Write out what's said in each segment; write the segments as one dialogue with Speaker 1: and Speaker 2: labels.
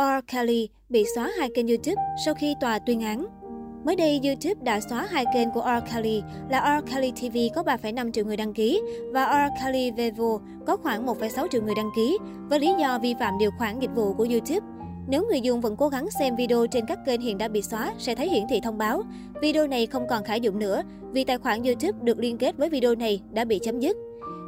Speaker 1: R. Kelly bị xóa hai kênh YouTube sau khi tòa tuyên án. Mới đây, YouTube đã xóa hai kênh của R. Kelly là R. Kelly TV có 3,5 triệu người đăng ký và R. Kelly Vevo có khoảng 1,6 triệu người đăng ký với lý do vi phạm điều khoản dịch vụ của YouTube. Nếu người dùng vẫn cố gắng xem video trên các kênh hiện đã bị xóa, sẽ thấy hiển thị thông báo. Video này không còn khả dụng nữa vì tài khoản YouTube được liên kết với video này đã bị chấm dứt.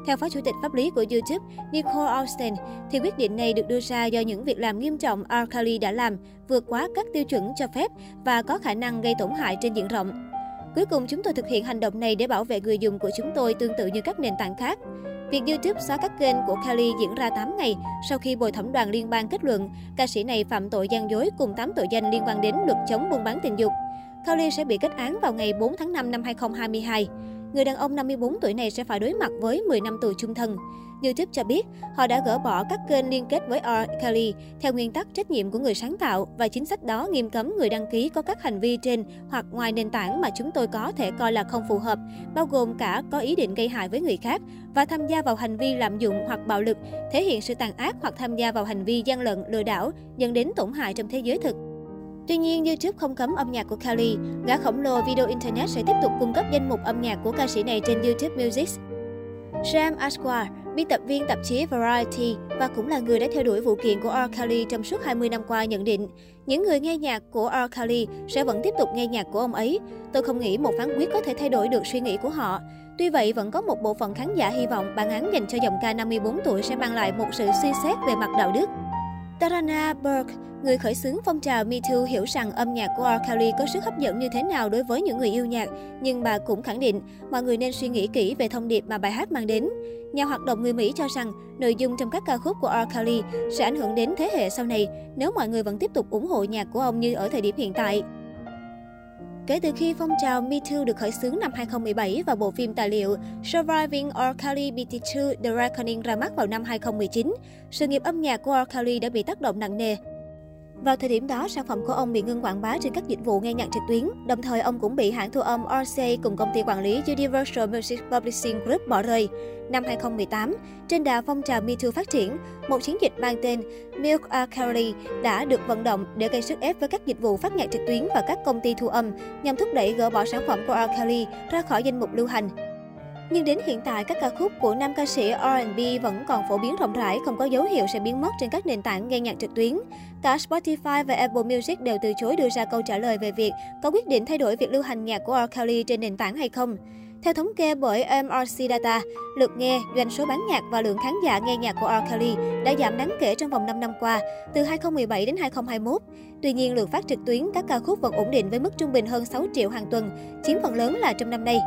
Speaker 1: Theo Phó Chủ tịch pháp lý của YouTube, Nicole Austin, thì quyết định này được đưa ra do những việc làm nghiêm trọng R. Kelly đã làm, vượt quá các tiêu chuẩn cho phép và có khả năng gây tổn hại trên diện rộng. Cuối cùng, chúng tôi thực hiện hành động này để bảo vệ người dùng của chúng tôi tương tự như các nền tảng khác. Việc YouTube xóa các kênh của Kelly diễn ra 8 ngày sau khi bồi thẩm đoàn liên bang kết luận ca sĩ này phạm tội gian dối cùng 8 tội danh liên quan đến luật chống buôn bán tình dục. Kelly sẽ bị kết án vào ngày 4 tháng 5 năm 2022 người đàn ông 54 tuổi này sẽ phải đối mặt với 10 năm tù chung thân. YouTube cho biết họ đã gỡ bỏ các kênh liên kết với R. Kelly theo nguyên tắc trách nhiệm của người sáng tạo và chính sách đó nghiêm cấm người đăng ký có các hành vi trên hoặc ngoài nền tảng mà chúng tôi có thể coi là không phù hợp, bao gồm cả có ý định gây hại với người khác và tham gia vào hành vi lạm dụng hoặc bạo lực, thể hiện sự tàn ác hoặc tham gia vào hành vi gian lận, lừa đảo, dẫn đến tổn hại trong thế giới thực. Tuy nhiên, YouTube không cấm âm nhạc của Kelly. Gã khổng lồ video Internet sẽ tiếp tục cung cấp danh mục âm nhạc của ca sĩ này trên YouTube Music. Sam Asghar, biên tập viên tạp chí Variety và cũng là người đã theo đuổi vụ kiện của R. Kelly trong suốt 20 năm qua nhận định, những người nghe nhạc của R. Kelly sẽ vẫn tiếp tục nghe nhạc của ông ấy. Tôi không nghĩ một phán quyết có thể thay đổi được suy nghĩ của họ. Tuy vậy, vẫn có một bộ phận khán giả hy vọng bản án dành cho giọng ca 54 tuổi sẽ mang lại một sự suy xét về mặt đạo đức. Tarana Burke, người khởi xướng phong trào Me Too hiểu rằng âm nhạc của R. Kelly có sức hấp dẫn như thế nào đối với những người yêu nhạc, nhưng bà cũng khẳng định mọi người nên suy nghĩ kỹ về thông điệp mà bài hát mang đến. Nhà hoạt động người Mỹ cho rằng nội dung trong các ca khúc của R. Kelly sẽ ảnh hưởng đến thế hệ sau này nếu mọi người vẫn tiếp tục ủng hộ nhạc của ông như ở thời điểm hiện tại. Kể từ khi phong trào Me Too được khởi xướng năm 2017 và bộ phim tài liệu Surviving R. Kelly BT2 The Reckoning ra mắt vào năm 2019, sự nghiệp âm nhạc của R. Kelly đã bị tác động nặng nề. Vào thời điểm đó, sản phẩm của ông bị ngưng quảng bá trên các dịch vụ nghe nhạc trực tuyến. Đồng thời, ông cũng bị hãng thu âm RCA cùng công ty quản lý Universal Music Publishing Group bỏ rơi. Năm 2018, trên đà phong trào Me Too phát triển, một chiến dịch mang tên Milk R. Kelly đã được vận động để gây sức ép với các dịch vụ phát nhạc trực tuyến và các công ty thu âm nhằm thúc đẩy gỡ bỏ sản phẩm của R. Kelly ra khỏi danh mục lưu hành. Nhưng đến hiện tại, các ca khúc của nam ca sĩ R&B vẫn còn phổ biến rộng rãi, không có dấu hiệu sẽ biến mất trên các nền tảng nghe nhạc trực tuyến. Cả Spotify và Apple Music đều từ chối đưa ra câu trả lời về việc có quyết định thay đổi việc lưu hành nhạc của R. Kelly trên nền tảng hay không. Theo thống kê bởi MRC Data, lượt nghe, doanh số bán nhạc và lượng khán giả nghe nhạc của R. Kelly đã giảm đáng kể trong vòng 5 năm qua, từ 2017 đến 2021. Tuy nhiên, lượt phát trực tuyến các ca khúc vẫn ổn định với mức trung bình hơn 6 triệu hàng tuần, chiếm phần lớn là trong năm nay.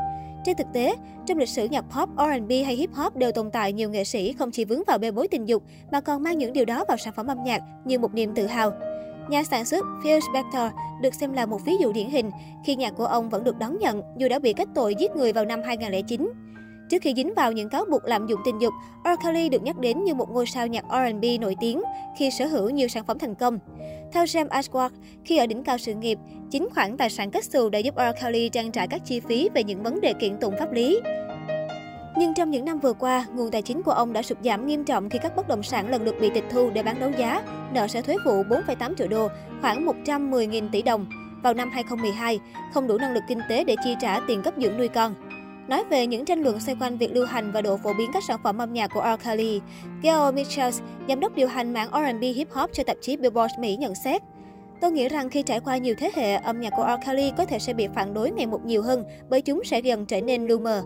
Speaker 1: Trên thực tế, trong lịch sử nhạc pop, R&B hay hip hop đều tồn tại nhiều nghệ sĩ không chỉ vướng vào bê bối tình dục mà còn mang những điều đó vào sản phẩm âm nhạc như một niềm tự hào. Nhà sản xuất Phil Spector được xem là một ví dụ điển hình khi nhạc của ông vẫn được đón nhận dù đã bị kết tội giết người vào năm 2009. Trước khi dính vào những cáo buộc lạm dụng tình dục, R. Kelly được nhắc đến như một ngôi sao nhạc R&B nổi tiếng khi sở hữu nhiều sản phẩm thành công. Theo James Ashworth, khi ở đỉnh cao sự nghiệp, chính khoản tài sản kết xù đã giúp R. Kelly trang trải các chi phí về những vấn đề kiện tụng pháp lý. Nhưng trong những năm vừa qua, nguồn tài chính của ông đã sụt giảm nghiêm trọng khi các bất động sản lần lượt bị tịch thu để bán đấu giá, nợ sẽ thuế vụ 4,8 triệu đô, khoảng 110.000 tỷ đồng. Vào năm 2012, không đủ năng lực kinh tế để chi trả tiền cấp dưỡng nuôi con. Nói về những tranh luận xoay quanh việc lưu hành và độ phổ biến các sản phẩm âm nhạc của R. Kelly, Gail Michels, giám đốc điều hành mạng R&B hip hop cho tạp chí Billboard Mỹ nhận xét. Tôi nghĩ rằng khi trải qua nhiều thế hệ, âm nhạc của R. Kelly có thể sẽ bị phản đối ngày một nhiều hơn bởi chúng sẽ dần trở nên lu mờ.